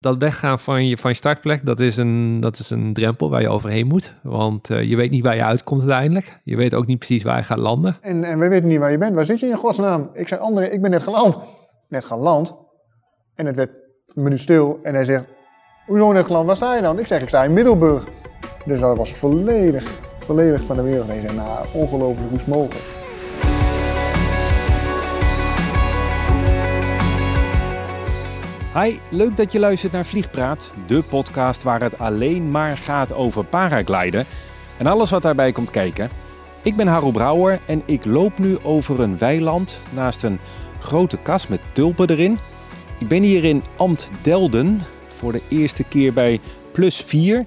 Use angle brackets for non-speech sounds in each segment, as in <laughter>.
Dat weggaan van je, van je startplek, dat is, een, dat is een drempel waar je overheen moet. Want uh, je weet niet waar je uitkomt uiteindelijk. Je weet ook niet precies waar je gaat landen. En, en we weten niet waar je bent. Waar zit je in godsnaam? Ik zei, André, ik ben net geland. Net geland. En het werd een minuut stil. En hij zegt, hoezo net geland? Waar sta je dan? Ik zeg, ik sta in Middelburg. Dus dat was volledig, volledig van de wereld. En hij zei, nou, ongelooflijk, hoe is mogelijk? Hi, leuk dat je luistert naar Vliegpraat, de podcast waar het alleen maar gaat over paragliden en alles wat daarbij komt kijken. Ik ben Harold Brouwer en ik loop nu over een weiland naast een grote kas met tulpen erin. Ik ben hier in Amt Delden voor de eerste keer bij Plus 4.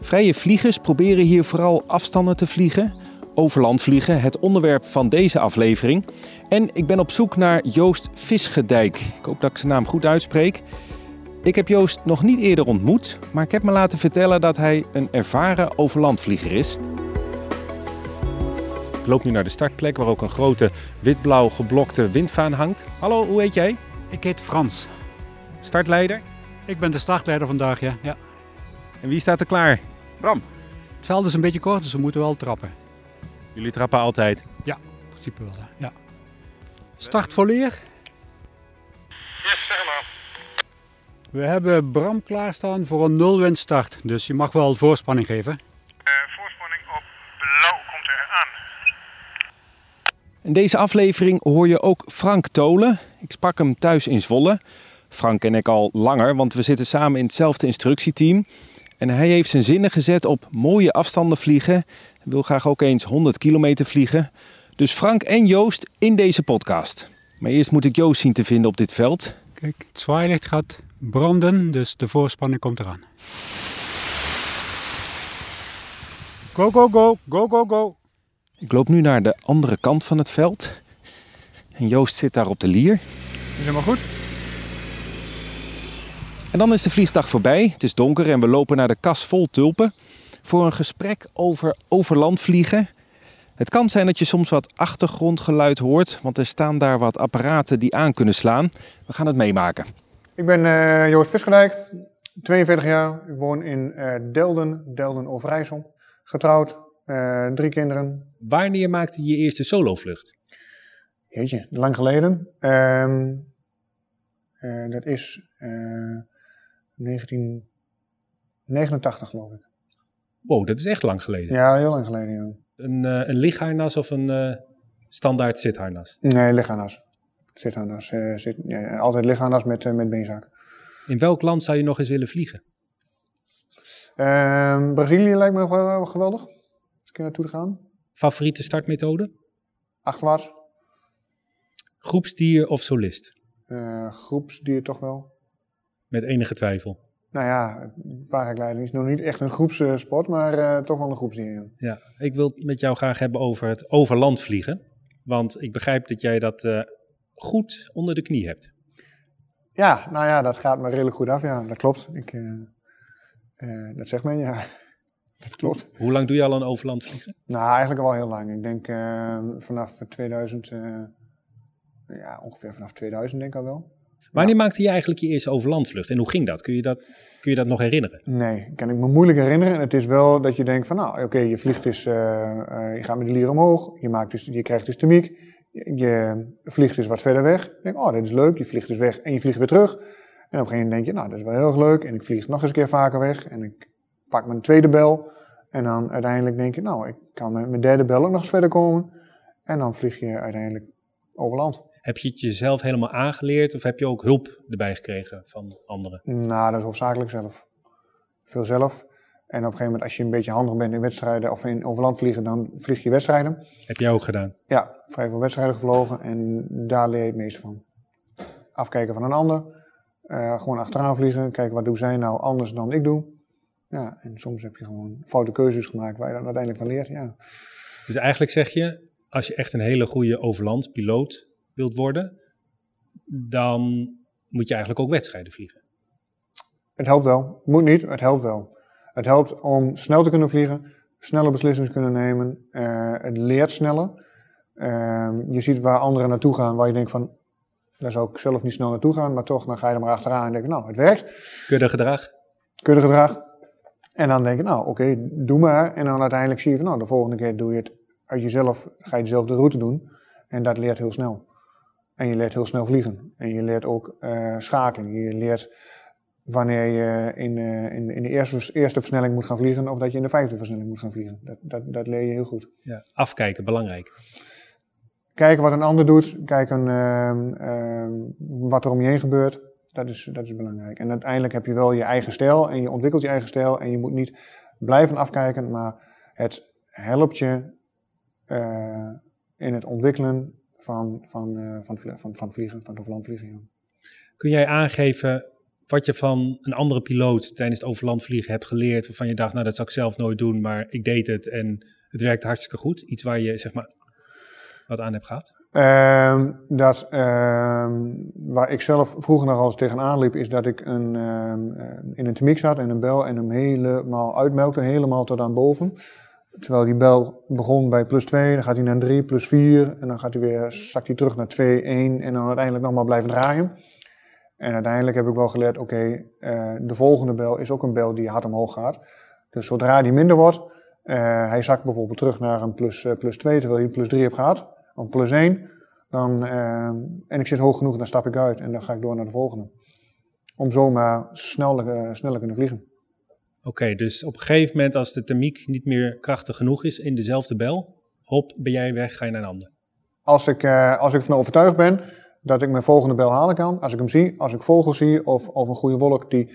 Vrije vliegers proberen hier vooral afstanden te vliegen, overland vliegen, het onderwerp van deze aflevering. En ik ben op zoek naar Joost Visgedijk. Ik hoop dat ik zijn naam goed uitspreek. Ik heb Joost nog niet eerder ontmoet, maar ik heb me laten vertellen dat hij een ervaren overlandvlieger is. Ik loop nu naar de startplek waar ook een grote wit-blauw geblokte windvaan hangt. Hallo, hoe heet jij? Ik heet Frans. Startleider? Ik ben de startleider vandaag, ja. ja. En wie staat er klaar? Bram. Het veld is een beetje kort, dus we moeten wel trappen. Jullie trappen altijd? Ja, in principe wel, ja. Start voor leer. Yes, zeg maar. We hebben Bram klaarstaan voor een nulwind start, dus je mag wel voorspanning geven. Uh, voorspanning op blauw komt er aan. In deze aflevering hoor je ook Frank Tolen. Ik sprak hem thuis in Zwolle. Frank ken ik al langer, want we zitten samen in hetzelfde instructieteam. En hij heeft zijn zinnen gezet op mooie afstanden vliegen. Hij wil graag ook eens 100 kilometer vliegen. Dus Frank en Joost in deze podcast. Maar eerst moet ik Joost zien te vinden op dit veld. Kijk, het zwaailicht gaat branden, dus de voorspanning komt eraan. Go, go, go, go, go, go. Ik loop nu naar de andere kant van het veld. En Joost zit daar op de lier. Is helemaal goed? En dan is de vliegdag voorbij. Het is donker en we lopen naar de kas vol tulpen. Voor een gesprek over overland vliegen. Het kan zijn dat je soms wat achtergrondgeluid hoort, want er staan daar wat apparaten die aan kunnen slaan. We gaan het meemaken. Ik ben uh, Joost Visgedijk, 42 jaar. Ik woon in uh, Delden, Delden Overijssel. Getrouwd, uh, drie kinderen. Wanneer maakte je je eerste solovlucht? Jeetje, lang geleden. Ehm, dat is 1989 geloof ik. Wow, dat is echt lang geleden. Ja, heel lang geleden, ja. Een, uh, een lichtharnas of een uh, standaard zitharnas? Nee, lichtharnas. Zitharnas. Uh, zit, ja, altijd lichtharnas met, met beenzak. In welk land zou je nog eens willen vliegen? Ehm, Brazilië lijkt me wel geweldig. Als ik naartoe gaan. Favoriete startmethode? Achterwaarts. Groepsdier of solist? groepsdier toch wel. Met enige twijfel? Nou ja, paragliding is nog niet echt een groepssport, maar uh, toch wel een groepsdier. Ja, ik wil het met jou graag hebben over het overland vliegen. Want ik begrijp dat jij dat uh, goed onder de knie hebt. Ja, nou ja, dat gaat me redelijk goed af. Ja, dat klopt. Ik, uh, dat zegt men, ja. <laughs> dat klopt. Hoe lang doe je al een overland vliegen? Nou, eigenlijk al wel heel lang. Ik denk vanaf 2000, ja, ongeveer vanaf 2000 denk ik al wel. Wanneer maakte je eigenlijk je eerste overlandvlucht en hoe ging dat? Kun je dat, kun je dat nog herinneren? Nee, kan ik me moeilijk herinneren. Het is wel dat je denkt van nou oké, je vliegt dus, uh, uh, je gaat met de lier omhoog, je, maakt dus, je krijgt dus dynamiek, je, je vliegt dus wat verder weg. Je denkt oh dit is leuk, je vliegt dus weg en je vliegt weer terug. En op een gegeven moment denk je nou dat is wel heel erg leuk en ik vlieg nog eens een keer vaker weg en ik pak mijn tweede bel. En dan uiteindelijk denk je nou ik kan met mijn derde bel ook nog eens verder komen. En dan vlieg je uiteindelijk over land. Heb je het jezelf helemaal aangeleerd of heb je ook hulp erbij gekregen van anderen? Nou, dat is hoofdzakelijk zelf. Veel zelf. En op een gegeven moment, als je een beetje handig bent in wedstrijden of in overland vliegen, dan vlieg je wedstrijden. Heb jij ook gedaan? Ja, vrij veel wedstrijden gevlogen en daar leer je het meeste van. Afkijken van een ander, uh, gewoon achteraan vliegen, kijken wat doen zij nou anders dan ik doe. Ja, en soms heb je gewoon foute keuzes gemaakt waar je dan uiteindelijk van leert, ja. Dus eigenlijk zeg je, als je echt een hele goede overlandpiloot wilt worden, dan moet je eigenlijk ook wedstrijden vliegen. Het helpt wel. Moet niet, het helpt wel. Het helpt om snel te kunnen vliegen, snelle beslissingen te kunnen nemen. Uh, het leert sneller. Uh, je ziet waar anderen naartoe gaan, waar je denkt van, Daar zou ik zelf niet snel naartoe gaan, maar toch, dan ga je er maar achteraan en denk nou, het werkt. Kuddegedrag. Kuddegedrag. En dan denk je, nou, oké, doe maar. En dan uiteindelijk zie je van, nou, de volgende keer doe je het uit jezelf, ga je dezelfde route doen. En dat leert heel snel. En je leert heel snel vliegen. En je leert ook uh, schakelen. Je leert wanneer je in, uh, in, in de eerste, eerste versnelling moet gaan vliegen of dat je in de vijfde versnelling moet gaan vliegen. Dat, dat, dat leer je heel goed. Ja, afkijken, belangrijk. Kijken wat een ander doet, kijken uh, wat er om je heen gebeurt. Dat is, dat is belangrijk. En uiteindelijk heb je wel je eigen stijl en je ontwikkelt je eigen stijl. En je moet niet blijven afkijken, maar het helpt je uh, in het ontwikkelen van, van, uh, van, van, van vliegen, van overlandvliegen. Kun jij aangeven wat je van een andere piloot tijdens het overlandvliegen hebt geleerd, waarvan je dacht, nou dat zou ik zelf nooit doen, maar ik deed het en het werkte hartstikke goed? Iets waar je zeg maar wat aan hebt gehad? Uh, dat, uh, waar ik zelf vroeger nog eens tegenaan liep, is dat ik een, uh, in een temiek zat en een bel en hem helemaal uitmelkte, helemaal tot aan boven. Terwijl die bel begon bij plus 2, dan gaat hij naar 3, plus 4 en dan gaat hij weer, zakt hij terug naar 2, 1 en dan uiteindelijk nog maar blijven draaien. En uiteindelijk heb ik wel geleerd, oké, uh, de volgende bel is ook een bel die hard omhoog gaat. Dus zodra die minder wordt, uh, hij zakt bijvoorbeeld terug naar een plus, uh, plus 2, terwijl hij plus 3 hebt gehad, of plus 1, dan, en ik zit hoog genoeg, dan stap ik uit en dan ga ik door naar de volgende. Om zomaar sneller, sneller kunnen vliegen. Oké, dus op een gegeven moment als de thermiek niet meer krachtig genoeg is in dezelfde bel, hop, ben jij weg, ga je naar een ander. Als ik, als ik ervan overtuigd ben dat ik mijn volgende bel halen kan. Als ik hem zie, als ik vogels zie of, of een goede wolk die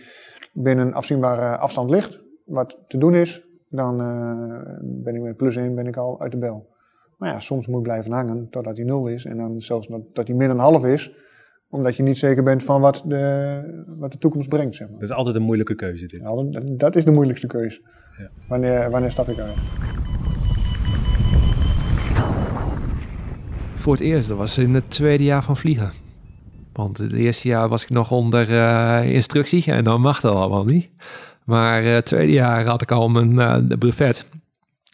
binnen een afzienbare afstand ligt, wat te doen is, dan uh, ben ik met plus 1 ben ik al uit de bel. Maar ja, soms moet ik blijven hangen totdat hij 0 is en dan zelfs dat hij min een half is, omdat je niet zeker bent van wat de, wat de toekomst brengt. Zeg maar. Dat is altijd een moeilijke keuze dit. Ja, dat, dat is de moeilijkste keuze. Ja. Wanneer, wanneer stap ik uit? Voor het eerst, dat was in het tweede jaar van vliegen. Want het eerste jaar was ik nog onder uh, instructie en dan mag dat allemaal niet. Maar het uh, tweede jaar had ik al mijn uh, brevet.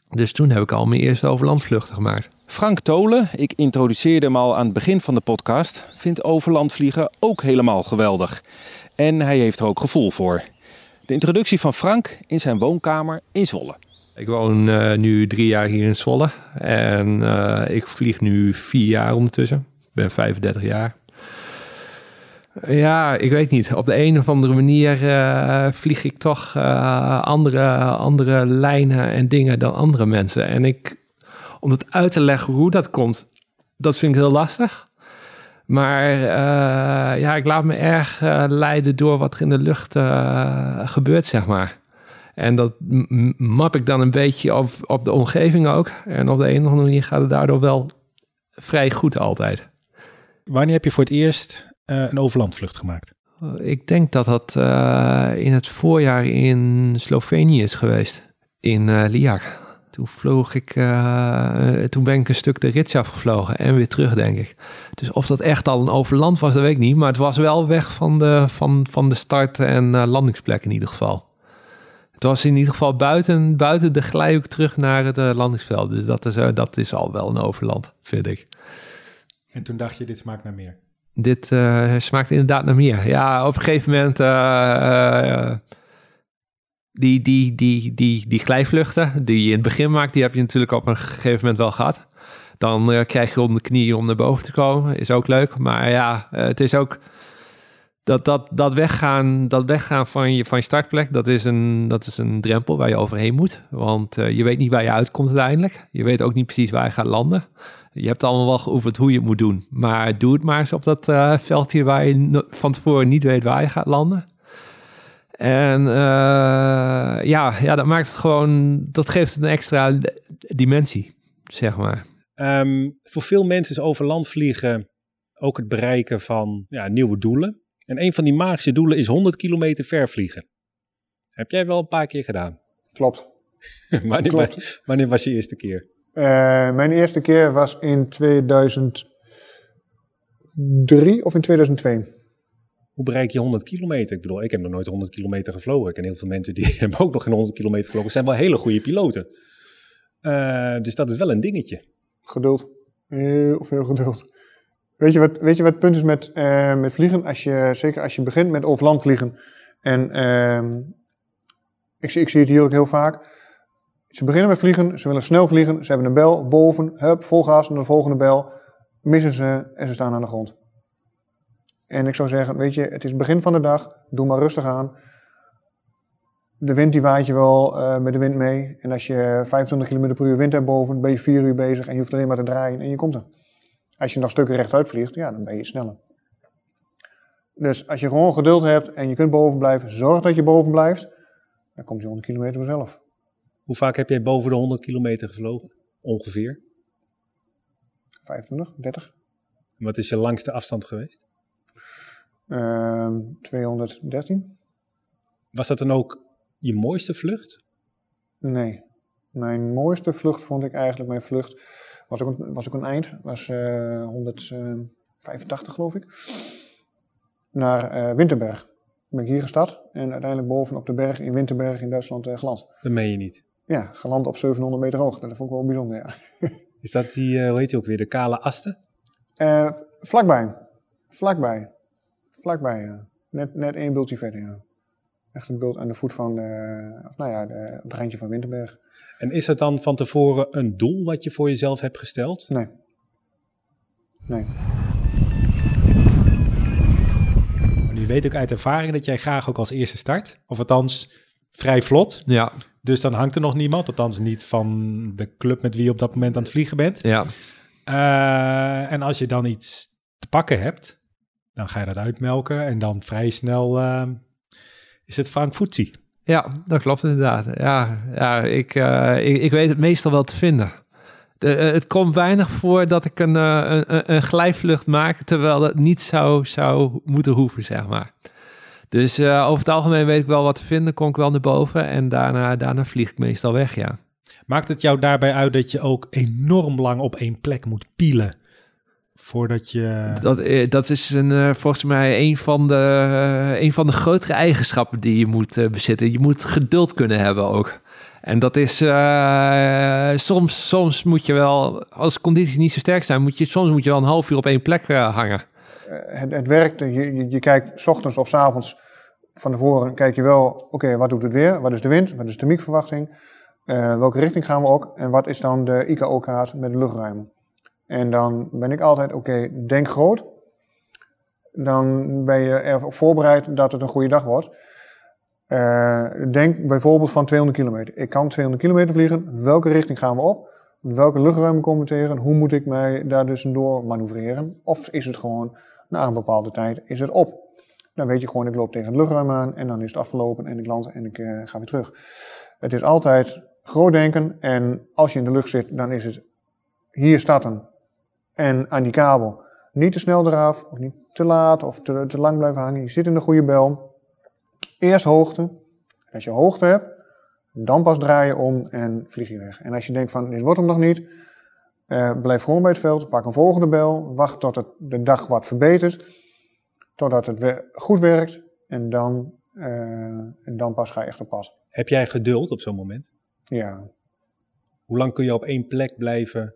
Dus toen heb ik al mijn eerste overlandvluchten gemaakt. Frank Tolen, ik introduceerde hem al aan het begin van de podcast, vindt overlandvliegen ook helemaal geweldig. En hij heeft er ook gevoel voor. De introductie van Frank in zijn woonkamer in Zwolle. Ik woon uh, nu drie jaar hier in Zwolle en uh, ik vlieg nu vier jaar ondertussen. Ik ben 35 jaar. Ja, ik weet niet. Op de een of andere manier uh, vlieg ik toch andere, andere lijnen en dingen dan andere mensen. En ik, om het uit te leggen hoe dat komt, dat vind ik heel lastig. Maar ja, ik laat me erg leiden door wat er in de lucht gebeurt, zeg maar. En dat map ik dan een beetje op, op de omgeving ook. En op de een of andere manier gaat het daardoor wel vrij goed altijd. Wanneer heb je voor het eerst een overlandvlucht gemaakt? Ik denk dat dat uh, in het voorjaar in Slovenië is geweest. In uh, Lijak. Toen vloog ik, toen ben ik een stuk de rits afgevlogen en weer terug, denk ik. Dus of dat echt al een overland was, dat weet ik niet. Maar het was wel weg van de, van, van de start- en landingsplek in ieder geval. Het was in ieder geval buiten, buiten de glijhoek terug naar het uh, landingsveld. Dus dat is, uh, dat is al wel een overland, vind ik. En toen dacht je, dit smaakt naar meer? Dit uh, smaakt inderdaad naar meer. Ja, op een gegeven moment... die, die, die, die, die glijvluchten die je in het begin maakt... die heb je natuurlijk op een gegeven moment wel gehad. Dan krijg je om de knieën om naar boven te komen. Is ook leuk. Maar ja, het is ook dat, dat, dat, weggaan, dat weggaan van je, van je startplek, dat is, een, dat is een drempel waar je overheen moet. Want uh, je weet niet waar je uitkomt uiteindelijk. Je weet ook niet precies waar je gaat landen. Je hebt allemaal wel geoefend hoe je het moet doen. Maar doe het maar eens op dat uh, veldje waar je van tevoren niet weet waar je gaat landen. En uh, ja, ja, dat maakt het gewoon, dat geeft een extra dimensie, zeg maar. Um, voor veel mensen is overland vliegen ook het bereiken van ja, nieuwe doelen. En een van die magische doelen is 100 kilometer ver vliegen. Heb jij wel een paar keer gedaan? Klopt. <laughs> wanneer, Klopt. Wanneer was je eerste keer? Uh, mijn eerste keer was in 2003 of in 2002. Hoe bereik je 100 kilometer? Ik bedoel, ik heb nog nooit 100 kilometer gevlogen. Ik ken heel veel mensen die <laughs> hebben ook nog geen 100 kilometer gevlogen. Het zijn wel hele goede piloten. Uh, dus dat is wel een dingetje. Geduld. Heel veel geduld. Weet je wat, weet je wat het punt is met, eh, met vliegen? Als je, zeker als je begint met over land vliegen. En ehm, ik, zie- ik zie het hier ook heel vaak. Ze beginnen met vliegen, ze willen snel vliegen. Ze hebben een bel boven, hup, vol gas naar de volgende bel. Missen ze en ze staan aan de grond. En ik zou zeggen, weet je, het is begin van de dag. Doe maar rustig aan. De wind die waait je wel eh, met de wind mee. En als je 25 km per uur wind hebt boven, ben je 4 uur bezig en je hoeft alleen maar te draaien en je komt er. Als je nog stukken rechtuit vliegt, ja, dan ben je sneller. Dus als je gewoon geduld hebt en je kunt boven blijven, zorg dat je boven blijft. Dan komt die 100 kilometer vanzelf. Hoe vaak heb jij boven de 100 kilometer gevlogen? Ongeveer. 25, 30, En Wat is je langste afstand geweest? ehm 213. Was dat dan ook je mooiste vlucht? Nee. Mijn mooiste vlucht vond ik eigenlijk, mijn vlucht was ook een, was ook een eind, was eh 185 geloof ik, naar eh, Winterberg. Ben ik hier gestart en uiteindelijk boven op de berg in Winterberg in Duitsland eh, geland. Dat meen je niet. Ja, geland op 700 meter hoog. Dat vond ik wel bijzonder, ja. <laughs> Is dat die, eh, hoe heet die ook weer, de kale asten? Eh, vlakbij. Vlakbij. Vlakbij, ja. Net, net één bultje verder, ja. Echt een bult aan de voet van, de, of nou ja, de, het randje van Winterberg. En is het dan van tevoren een doel wat je voor jezelf hebt gesteld? Nee. Nee. Maar je weet ook uit ervaring dat jij graag ook als eerste start. Of althans, vrij vlot. Ja, Dus dan hangt er nog niemand. Althans niet van de club met wie je op dat moment aan het vliegen bent. ja. Eh, en als je dan iets te pakken hebt, dan ga je dat uitmelken. En dan vrij snel eh, is het Frank Futsi. Ja, dat klopt inderdaad. Ja, ja ik, eh, ik, ik weet het meestal wel te vinden. De, het komt weinig voor dat ik een, een, een, een glijvlucht maak, terwijl dat niet zou, zou moeten hoeven, zeg maar. Dus eh, over het algemeen weet ik wel wat te vinden, kom ik wel naar boven en daarna, daarna vlieg ik meestal weg, ja. Maakt het jou daarbij uit dat je ook enorm lang op één plek moet pielen? Voordat je... Dat, eh, dat is een, eh, volgens mij een van, de, een van de grotere eigenschappen die je moet bezitten. Je moet geduld kunnen hebben ook. En dat is soms, soms moet je wel, als condities niet zo sterk zijn, moet je, soms moet je wel een half uur op één plek hangen. Eh, het, het werkt, je, je, kijkt 's ochtends of 's avonds van tevoren, kijk je wel, oké, wat doet het weer? Wat is de wind? Wat is de miekverwachting? Eh, welke richting gaan we ook? En wat is dan de ICAO-kaart met de luchtruim? En dan ben ik altijd, oké, denk groot. Dan ben je erop voorbereid dat het een goede dag wordt. Eh, denk bijvoorbeeld van 200 kilometer. Ik kan 200 kilometer vliegen. Welke richting gaan we op? Welke luchtruim komen we tegen? Hoe moet ik mij daar dus door manoeuvreren? Of is het gewoon na een bepaalde tijd is het op? Dan weet je gewoon, ik loop tegen het luchtruim aan en dan is het afgelopen en ik land en ik eh, ga weer terug. Het is altijd groot denken en als je in de lucht zit, dan is het hier starten en aan die kabel niet te snel eraf, of niet te laat of te, te lang blijven hangen. Je zit in de goede bel. Eerst hoogte. Als je hoogte hebt, dan pas draai je om en vlieg je weg. En als je denkt van, dit wordt hem nog niet, eh, blijf gewoon bij het veld, pak een volgende bel, wacht tot het de dag wat verbetert, totdat het weer goed werkt en dan, eh, en dan pas ga je echt op pad. Heb jij geduld op zo'n moment? Ja, Hoe lang kun je op één plek blijven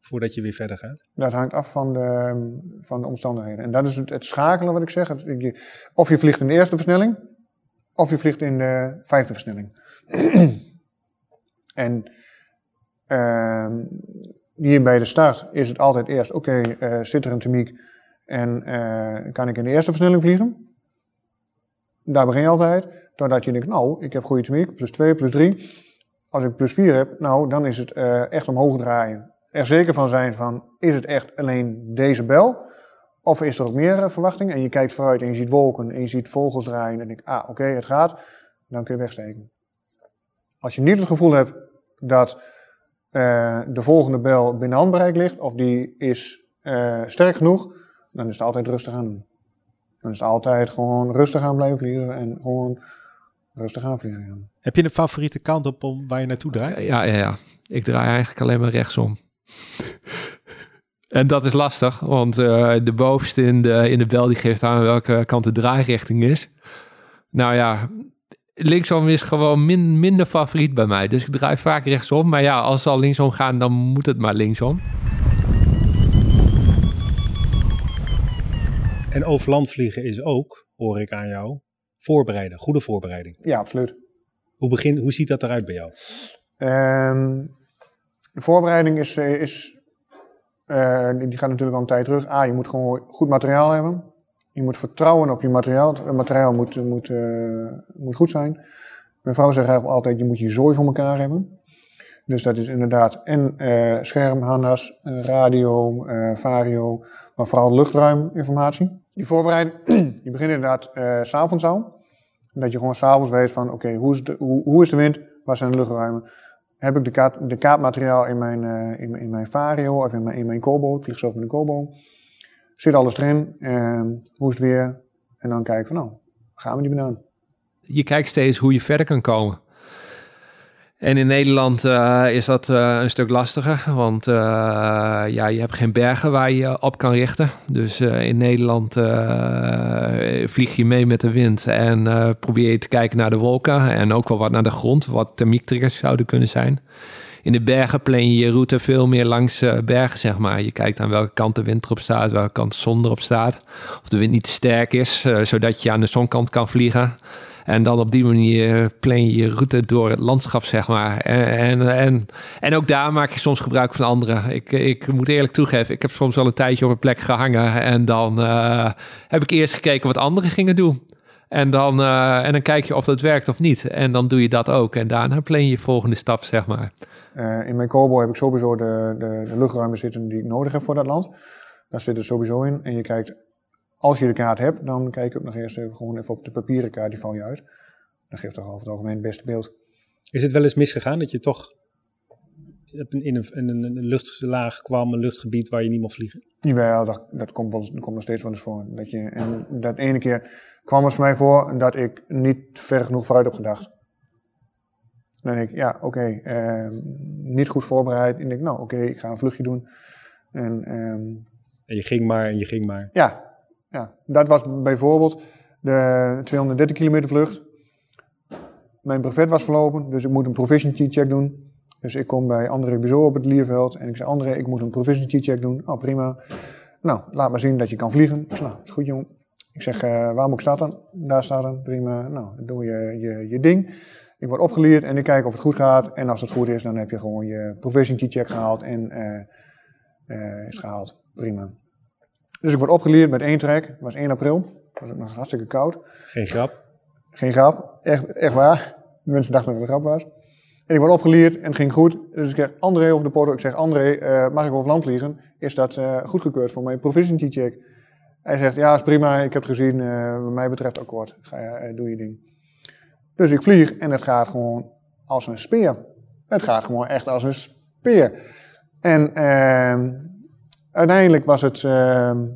voordat je weer verder gaat? dat hangt af van de, van de omstandigheden. En dat is het, het schakelen wat ik zeg. Het- je- of je vliegt in de eerste versnelling, of je vliegt in de vijfde versnelling. <clears throat> en hier bij de start is het altijd eerst, oké, eh, zit er een thermiek en eh, kan ik in de eerste versnelling vliegen? Daar begin je altijd, totdat je denkt, nou, ik heb goede thermiek, plus 2, plus 3. Als ik plus 4 heb, nou, dan is het eh, echt omhoog draaien. Er zeker van zijn van, is het echt alleen deze bel? Of is er ook meer verwachting? En je kijkt vooruit en je ziet wolken en je ziet vogels draaien en denk ah, oké, het gaat. Dan kun je wegsteken. Als je niet het gevoel hebt dat eh, de volgende bel binnen handbereik ligt, of die is eh, sterk genoeg, dan is het altijd rustig aan doen. Dan is het altijd gewoon rustig aan blijven vliegen en gewoon rustig aan vliegen. ja. Heb je een favoriete kant op om, waar je naartoe draait? Ja, ja, ja. Ik draai eigenlijk alleen maar rechtsom. en dat is lastig, want eh, de bovenste in de, in de bel die geeft aan welke kant de draairichting is. Nou ja, linksom is gewoon min, minder favoriet bij mij. Dus ik draai vaak rechtsom. Maar ja, als ze al linksom gaan, dan moet het maar linksom. En over land vliegen is ook, hoor ik aan jou, voorbereiden. Goede voorbereiding. Ja, absoluut. Hoe, begin, hoe ziet dat eruit bij jou? Ehm, de voorbereiding is, eh, is eh, die die gaat natuurlijk al een tijd terug. A, je moet gewoon goed materiaal hebben. Je moet vertrouwen op je materiaal. Het materiaal moet, eh, moet goed zijn. Mijn vrouw zegt eigenlijk altijd, je moet je zooi voor elkaar hebben. Dus dat is inderdaad en eh scherm, eh, radio, vario, maar vooral luchtruiminformatie. Die voorbereiding, <clears throat> die begint inderdaad s s'avonds al. Dat je gewoon s'avonds weet van, oké, hoe, is de- hoe, is de wind? Waar zijn de luchtruimen? Heb ik de, kaart, de kaartmateriaal in mijn, in, in mijn vario of in mijn, in mijn? Ik vlieg zelf met een Kobo. Zit alles erin? Ehm, hoe het weer? En dan kijken van, nou, gaan we die banaan? je kijkt steeds hoe je verder kan komen. En in Nederland eh, is dat eh, een stuk lastiger, want eh, ja, je hebt geen bergen waar je op kan richten. Dus in Nederland vlieg je mee met de wind en probeer je te kijken naar de wolken en ook wel wat naar de grond, wat thermiektriggers zouden kunnen zijn. In de bergen plan je je route veel meer langs eh, bergen, zeg maar. Je kijkt aan welke kant de wind erop staat, welke kant de zon erop staat. Of de wind niet te sterk is, eh, zodat je aan de zonkant kan vliegen. En dan op die manier plan je je route door het landschap, zeg maar. En, en, en, ook daar maak je soms gebruik van anderen. Ik, ik moet eerlijk toegeven, ik heb soms wel een tijdje op een plek gehangen. En dan eh, heb ik eerst gekeken wat anderen gingen doen. En dan, en dan kijk je of dat werkt of niet. En dan doe je dat ook. En daarna plan je je volgende stap, zeg maar. Eh, in mijn Kobo heb ik sowieso de, de, de luchtruimen zitten die ik nodig heb voor dat land. Daar zit het sowieso in. En je kijkt, als je de kaart hebt, dan kijk je ook nog eerst even, gewoon even op de papieren kaart, die val je uit. Dat geeft toch over het algemeen het beste beeld. Is het wel eens misgegaan dat je toch in een, in een, een luchtlaag kwam, een luchtgebied waar je niet mocht vliegen? Jawel, dat, dat komt, wel, dat komt nog steeds wel eens voor. Dat je, en dat ene keer kwam het voor mij voor dat ik niet ver genoeg vooruit heb gedacht. Dan denk ik, ja, oké, ehm, niet goed voorbereid. En ik denk, nou, oké, ik ga een vluchtje doen. En ehm, En je ging maar en je ging maar. Ja, ja, dat was bijvoorbeeld de 230 kilometer vlucht. Mijn brevet was verlopen, dus ik moet een proficiency check doen. Dus ik kom bij André Bizot op het Lierveld en ik zeg, André, ik moet een proficiency check doen. Oh, prima. Nou, laat maar zien dat je kan vliegen. Ik nou, is goed jongen. Ik zeg, eh, waar moet ik starten? Daar starten, prima. Nou, dan doe je, je je ding. Ik word opgeleerd en ik kijk of het goed gaat. En als het goed is, dan heb je gewoon je proficiency check gehaald en eh, is gehaald. Prima. Dus ik word opgeleerd met één trek. Het was 1 april. Het was ook nog hartstikke koud. Geen grap. Geen grap. Echt, echt waar. De mensen dachten dat het een grap was. En ik word opgeleerd en het ging goed. Dus ik zeg André over de porto. Ik zeg André, eh, mag ik over land vliegen? Is dat eh, goedgekeurd voor mijn proficiency check? Hij zegt, ja, is prima. Ik heb het gezien. wat mij betreft akkoord. Ga, je, doe je ding. Dus ik vlieg en het gaat gewoon als een speer. Het gaat gewoon echt als een speer. En ehm, uiteindelijk was het, ehm,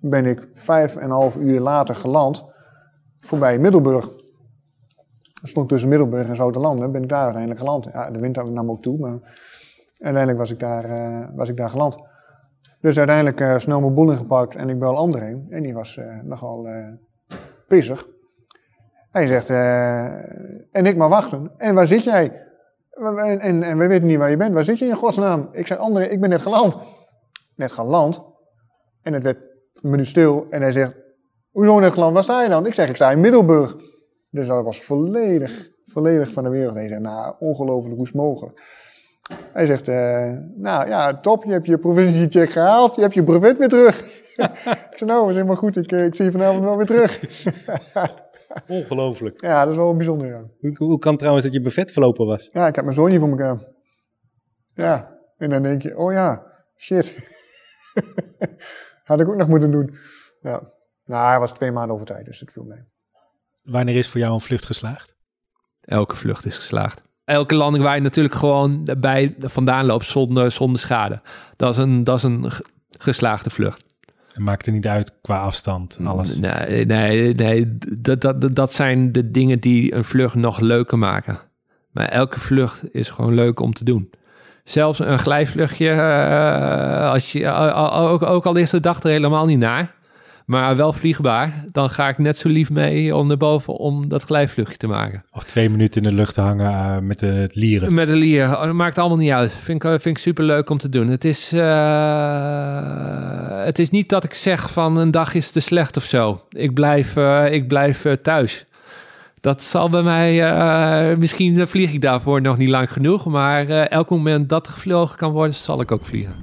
ben ik vijf en een half uur later geland voorbij Middelburg. Ik stond tussen Middelburg en Zoutelanden, ben ik daar uiteindelijk geland. Ja, de wind nam ook toe, maar uiteindelijk was ik daar, eh, was ik daar geland. Dus uiteindelijk eh, snel mijn boel ingepakt en ik bel André. En die was eh, nogal pissig. Hij zegt, eh, en ik maar wachten. En waar zit jij? En, en, en wij weten niet waar je bent. Waar zit je in godsnaam? Ik zeg, André, ik ben net geland. Net geland. En het werd een minuut stil. En hij zegt, hoezo net geland? Waar sta je dan? Ik zeg, ik sta in Middelburg. Dus dat was volledig, volledig van de wereld. Hij zegt, nou, ongelooflijk, hoe is mogelijk? Hij zegt, eh, nou ja, top, je hebt je provinciecheck gehaald, je hebt je brevet weer terug. <laughs> ik zeg, nou, is helemaal goed, ik, eh, ik zie je vanavond wel weer terug. <laughs> <laughs> Ongelooflijk. ja, dat is wel bijzonder, ja. Hoe, hoe kan trouwens dat je buffet verlopen was? Ja, ik heb mijn zoontje voor elkaar. Ja, en dan denk je, oh ja, shit. <laughs> Had ik ook nog moeten doen. Ja. Nou, hij was twee maanden over tijd, dus het viel mee. Wanneer is voor jou een vlucht geslaagd? Elke vlucht is geslaagd. Elke landing waar je natuurlijk gewoon bij vandaan loopt zonder, zonder schade. Dat is een, dat is een geslaagde vlucht. Het maakt er niet uit qua afstand, alles. Nee, nee, nee dat, dat, dat- zijn de dingen die een vlucht nog leuker maken. Maar elke vlucht is gewoon leuk om te doen. Zelfs een glijvluchtje, eh, als je, al- al- ook, ook al is de dag er helemaal niet naar. maar wel vliegbaar, dan ga ik net zo lief mee om naar boven om dat glijvluchtje te maken. Of twee minuten in de lucht te hangen eh, met de het lieren. Met een lier, oh, dat maakt allemaal niet uit. Vind ik, vind ik super leuk om te doen. Het is, eh, het is niet dat ik zeg van een dag is te slecht of zo. Ik blijf, eh, ik blijf eh, thuis. Dat zal bij mij, eh, misschien vlieg ik daarvoor nog niet lang genoeg, maar eh, elk moment dat er gevlogen kan worden, zal ik ook vliegen.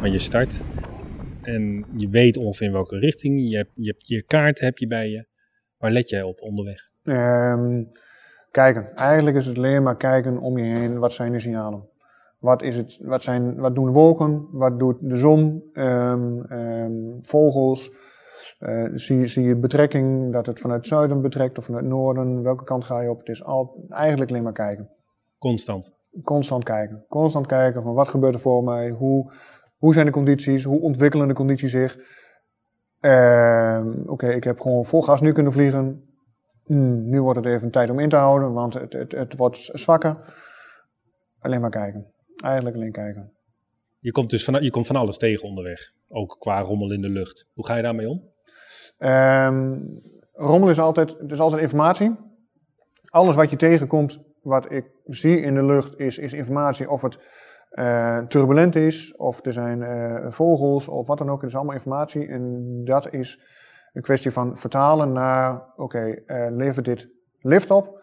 Maar je start en je weet ongeveer in welke richting. Je hebt je, hebt je kaart heb je bij je. Waar let jij op onderweg? Ehm, kijken. Eigenlijk is het alleen maar kijken om je heen. Wat zijn de signalen? Wat, is het, wat, zijn, wat doen de wolken? Wat doet de zon? Ehm, ehm, vogels? Eh, zie, je- zie je betrekking dat het vanuit het zuiden betrekt of vanuit het noorden? Welke kant ga je op? Het is al, eigenlijk alleen maar kijken. Constant. Constant kijken. Constant kijken van wat gebeurt er voor mij? Hoe, hoe zijn de condities? Hoe ontwikkelen de condities zich? Ehm, Oké, ik heb gewoon vol gas nu kunnen vliegen. Hmm, nu wordt het even tijd om in te houden, want het, het, het wordt zwakker. Alleen maar kijken. Eigenlijk alleen kijken. Je komt dus van, je komt van alles tegen onderweg. Ook qua rommel in de lucht. Hoe ga je daarmee om? Ehm, rommel is altijd, het is altijd informatie. Alles wat je tegenkomt, wat ik zie in de lucht, is, is informatie. Of het eh, turbulent is, of er zijn eh, vogels, of wat dan ook. Het is allemaal informatie. En dat is een kwestie van vertalen naar, oké, eh, levert dit lift op,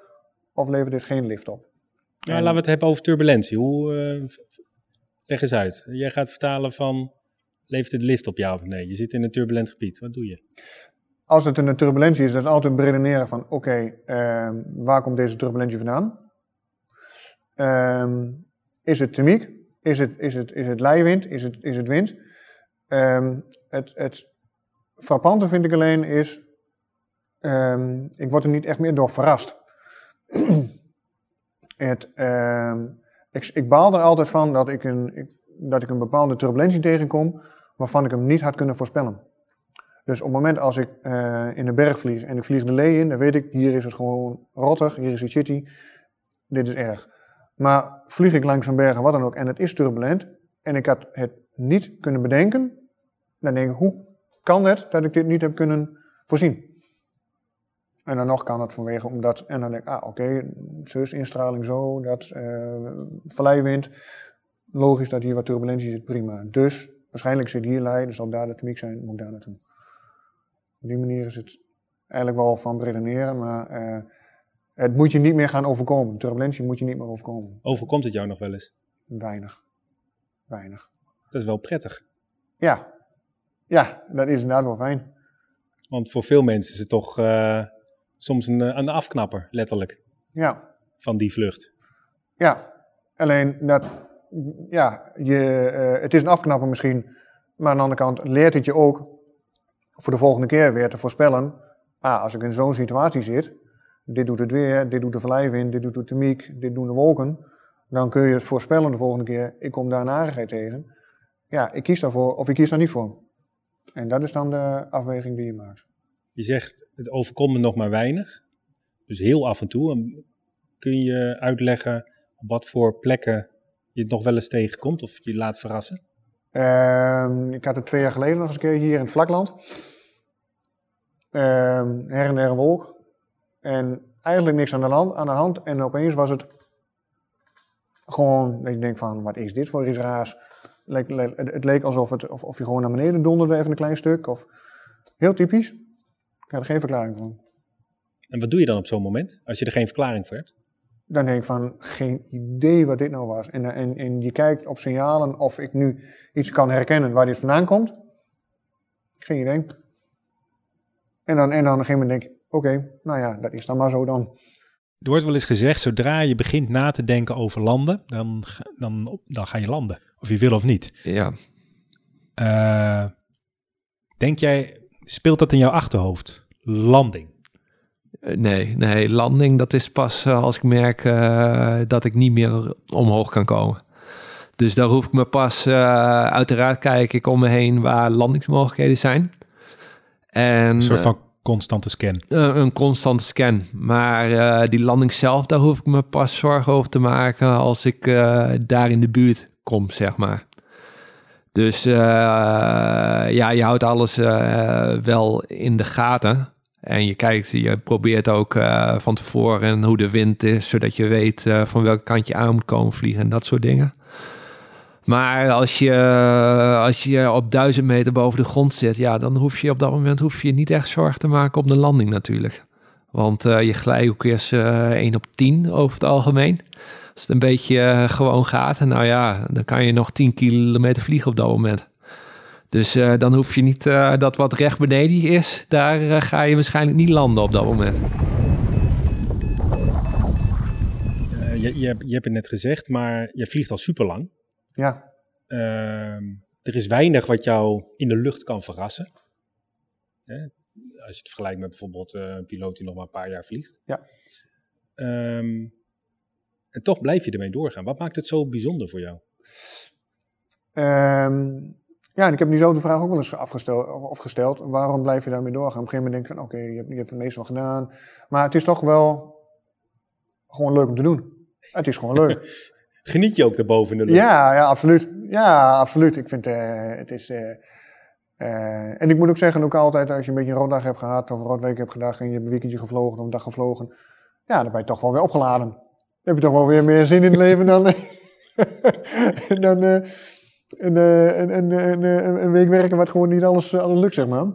of levert dit geen lift op? Ja, En- laten we het hebben over turbulentie. Hoe, eh, leg eens uit. Jij gaat vertalen van, levert het lift op ja of nee? Je zit in een turbulent gebied. Wat doe je? Als het een turbulentie is, dan is altijd beredeneren van, oké, ehm, waar komt deze turbulentie vandaan? Ehm, is het thermiek? Is het, is het, is het leiwind? Is het, is het wind? Ehm, het, het frappante vind ik alleen is, ehm, ik word er niet echt meer door verrast. <clears throat> ehm, ik, ik baal er altijd van dat ik, een, dat ik een bepaalde turbulentie tegenkom waarvan ik hem niet had kunnen voorspellen. Dus op het moment als ik eh, in de berg vlieg en ik vlieg de lee in, dan weet ik, hier is het gewoon rottig, hier is het shitty, dit is erg. Maar vlieg ik langs een berg wat dan ook en het is turbulent en ik had het niet kunnen bedenken, dan denk ik, hoe kan het dat ik dit niet heb kunnen voorzien? En dan nog kan het vanwege omdat, en dan denk ik, ah oké, zus, instraling zo, dat eh valleiwind, logisch dat hier wat turbulentie zit, prima. Dus waarschijnlijk zit hier lei, dus zal daar de thermiek zijn, moet ik daar naartoe. Op die manier is het eigenlijk wel van redeneren, maar eh, het moet je niet meer gaan overkomen. Turbulentie moet je niet meer overkomen. Overkomt het jou nog wel eens? Weinig. Weinig. Dat is wel prettig. Ja. Ja, dat is inderdaad wel fijn. Want voor veel mensen is het toch eh, soms een, eh, een afknapper, letterlijk, Ja. van die vlucht. Ja. Alleen dat, ja, je, eh, het is een afknapper misschien, maar aan de andere kant leert het je ook voor de volgende keer weer te voorspellen. Ah, als ik in zo'n situatie zit, dit doet het weer, dit doet de verlijvind, dit doet de thermiek, dit doen de wolken. Dan kun je het voorspellen de volgende keer, ik kom daar een aardigheid tegen. Ja, ik kies daarvoor of ik kies daar niet voor. En dat is dan de afweging die je maakt. Je zegt, het overkomt me nog maar weinig. Dus heel af en toe. Kun je uitleggen op wat voor plekken je het nog wel eens tegenkomt of je laat verrassen? Ehm, ik had het twee jaar geleden nog eens een keer hier in het vlakland. Ehm, her en der een wolk. En eigenlijk niks aan de, land, aan de hand. En opeens was het gewoon dat je denkt van, wat is dit voor iets raars? Het leek alsof het, of, of je gewoon naar beneden donderde even een klein stuk. Of, heel typisch. Ik had er geen verklaring voor. En wat doe je dan op zo'n moment, als je er geen verklaring voor hebt? Dan denk ik van, geen idee wat dit nou was. En, en, en je kijkt op signalen of ik nu iets kan herkennen waar dit vandaan komt. Geen idee. En dan, en dan op een gegeven moment denk ik, oké, nou ja, dat is dan maar zo dan. Er wordt wel eens gezegd, zodra je begint na te denken over landen, dan, ga- dan, dan ga je landen. Of je wil of niet. Ja, Eh, denk jij, speelt dat in jouw achterhoofd? Landing. Eh, Nee, nee, landing dat is pas eh, als ik merk eh, dat ik niet meer omhoog kan komen. Dus daar hoef ik me pas, uiteraard kijk ik om me heen waar landingsmogelijkheden zijn. En Een soort van constante scan. een constante scan. Maar die landing zelf, daar hoef ik me pas zorgen over te maken als ik daar in de buurt kom, zeg maar. Dus eh, ja, je houdt alles eh, wel in de gaten. En je kijkt, je probeert ook eh, van tevoren hoe de wind is, zodat je weet van welke kant je aan moet komen vliegen en dat soort dingen. Maar als je, als je op duizend meter boven de grond zit, ja, dan hoef je op dat moment hoef je niet echt zorgen te maken op de landing natuurlijk. Want eh, je glijhoek is eh 1 op 10 over het algemeen. Als het een beetje eh, gewoon gaat, nou ja, dan kan je nog 10 kilometer vliegen op dat moment. Dus eh, dan hoef je niet eh, dat wat recht beneden is, daar ga je waarschijnlijk niet landen op dat moment. Je, je, hebt- je hebt het net gezegd, maar je vliegt al super lang. Ja, Ehm, er is weinig wat jou in de lucht kan verrassen. Hè? Als je het vergelijkt met bijvoorbeeld eh, een piloot die nog maar een paar jaar vliegt. Ja. Ehm, en toch blijf je ermee doorgaan. Wat maakt het zo bijzonder voor jou? Ehm, ja, en ik heb nu zo de vraag ook wel eens afgesteld, of of gesteld. Waarom blijf je daarmee doorgaan? Op een gegeven moment denk ik van, oké, je, hebt, je hebt het meestal gedaan. Maar het is toch wel gewoon leuk om te doen. Het is gewoon leuk. <laughs> Geniet je ook daarboven in de lucht? ja, ja, absoluut. Ja, absoluut. Ik vind eh, het is... eh, eh, en ik moet ook zeggen, ook altijd als je een beetje een rooddag hebt gehad of een roodweek hebt gedaan en je hebt een weekendje gevlogen of een dag gevlogen, ja, dan ben je toch wel weer opgeladen. Heb je toch wel weer meer zin in het leven dan, <laughs> dan eh, een, eh, een, een, een, week werken wat gewoon niet alles, eh, alles lukt, zeg maar.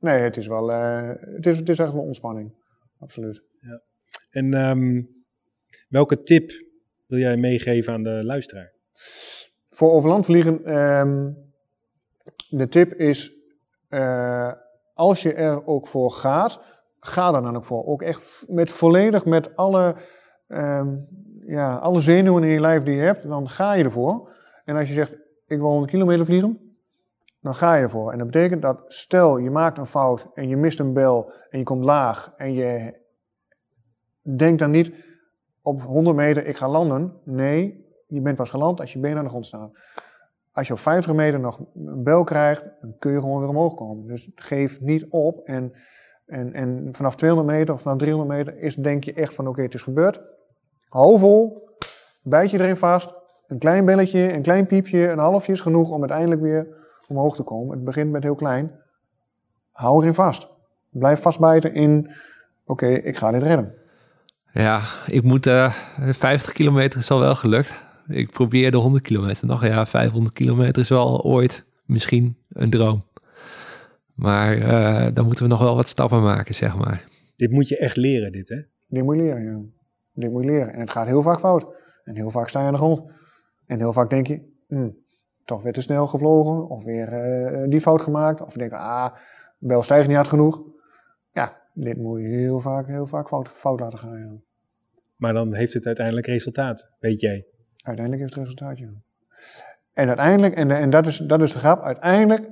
Nee, het is wel, het, is, het is echt wel ontspanning. Absoluut. En ehm, welke tip wil jij meegeven aan de luisteraar? Voor overland vliegen, ehm, de tip is, als je er ook voor gaat, ga er dan ook voor. Ook echt met volledig met alle, ehm, ja, alle zenuwen in je lijf die je hebt, dan ga je ervoor. En als je zegt, ik wil 100 kilometer vliegen, dan ga je ervoor. En dat betekent dat, stel je maakt een fout en je mist een bel en je komt laag en je denkt dan niet op 100 meter, ik ga landen. Nee, je bent pas geland als je benen aan de grond staan. Als je op 50 meter nog een bel krijgt, dan kun je gewoon weer omhoog komen. Dus geef niet op. En, en, en vanaf 200 meter of vanaf 300 meter is, denk je echt van oké, het is gebeurd. Hou vol, bijt je erin vast. Een klein belletje, een klein piepje, een halfje is genoeg om uiteindelijk weer omhoog te komen. Het begint met heel klein. Hou erin vast. Blijf vastbijten in, oké, ik ga dit redden. Ja, ik moet, eh 50 kilometer is al wel gelukt. Ik probeer de 100 kilometer nog. Ja, 500 kilometer is wel ooit misschien een droom. Maar eh, dan moeten we nog wel wat stappen maken, zeg maar. Dit moet je echt leren, dit hè? Dit moet je leren, ja. Dit moet je leren. En het gaat heel vaak fout. En heel vaak sta je aan de grond. En heel vaak denk je, hm, toch weer te snel gevlogen. Of weer eh, die fout gemaakt. Of je denkt, ah, bel stijgt niet hard genoeg. Ja, dit moet je heel vaak, heel vaak fout, fout laten gaan, ja. Maar dan heeft het uiteindelijk resultaat, weet jij. Uiteindelijk heeft het resultaat, ja. En uiteindelijk, en, en dat, is, dat is de grap, uiteindelijk,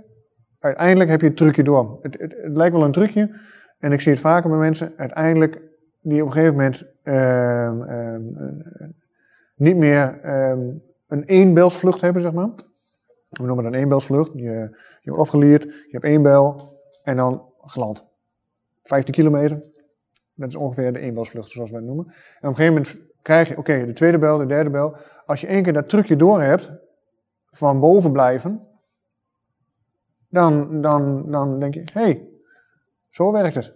uiteindelijk heb je het trucje door. Het, het, het lijkt wel een trucje, en ik zie het vaker bij mensen, uiteindelijk, die op een gegeven moment ehm, ehm, eh, niet meer ehm, een eenbelsvlucht hebben, zeg maar. We noemen dat een eenbelsvlucht. Je, je wordt opgeleerd, je hebt één bel en dan geland. 15 kilometer, dat is ongeveer de eenbelsvlucht, zoals wij het noemen. En op een gegeven moment krijg je, oké, de tweede bel, de derde bel. Als je één keer dat trucje door hebt, van boven blijven, dan, dan, dan denk je, hé, hey, zo werkt het.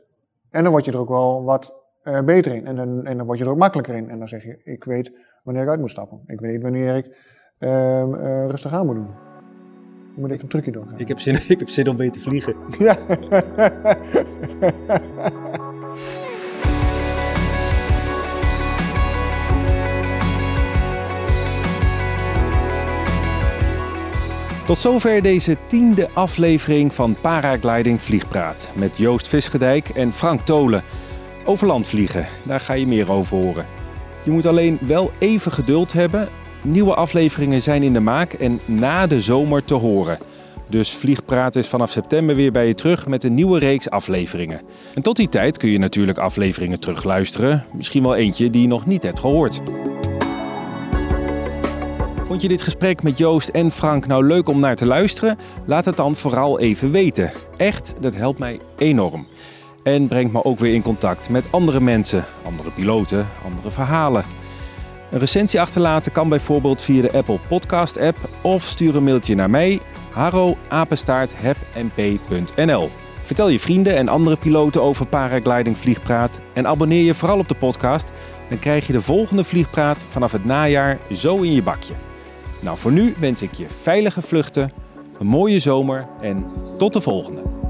En dan word je er ook wel wat eh, beter in. En dan, en dan word je er ook makkelijker in. En dan zeg je, ik weet wanneer ik uit moet stappen. Ik weet wanneer ik ehm, eh, rustig aan moet doen. Je moet even een trucje doorgaan. Ik heb zin, <laughs> ik heb zin om weer te vliegen. Ja. Tot zover deze tiende aflevering van Paragliding Vliegpraat. Met Joost Visgedijk en Frank Tolen. Over land vliegen, daar ga je meer over horen. Je moet alleen wel even geduld hebben. Nieuwe afleveringen zijn in de maak en na de zomer te horen. Dus Vliegpraat is vanaf september weer bij je terug met een nieuwe reeks afleveringen. En tot die tijd kun je natuurlijk afleveringen terugluisteren. Misschien wel eentje die je nog niet hebt gehoord. Vond je dit gesprek met Joost en Frank nou leuk om naar te luisteren? Laat het dan vooral even weten. Echt, dat helpt mij enorm. En brengt me ook weer in contact met andere mensen, andere piloten, andere verhalen. Een recensie achterlaten kan bijvoorbeeld via de Apple Podcast app of stuur een mailtje naar mij harro-hepmp.nl. Vertel je vrienden en andere piloten over paragliding vliegpraat en abonneer je vooral op de podcast. Dan krijg je de volgende vliegpraat vanaf het najaar zo in je bakje. Nou, voor nu wens ik je veilige vluchten, een mooie zomer en tot de volgende.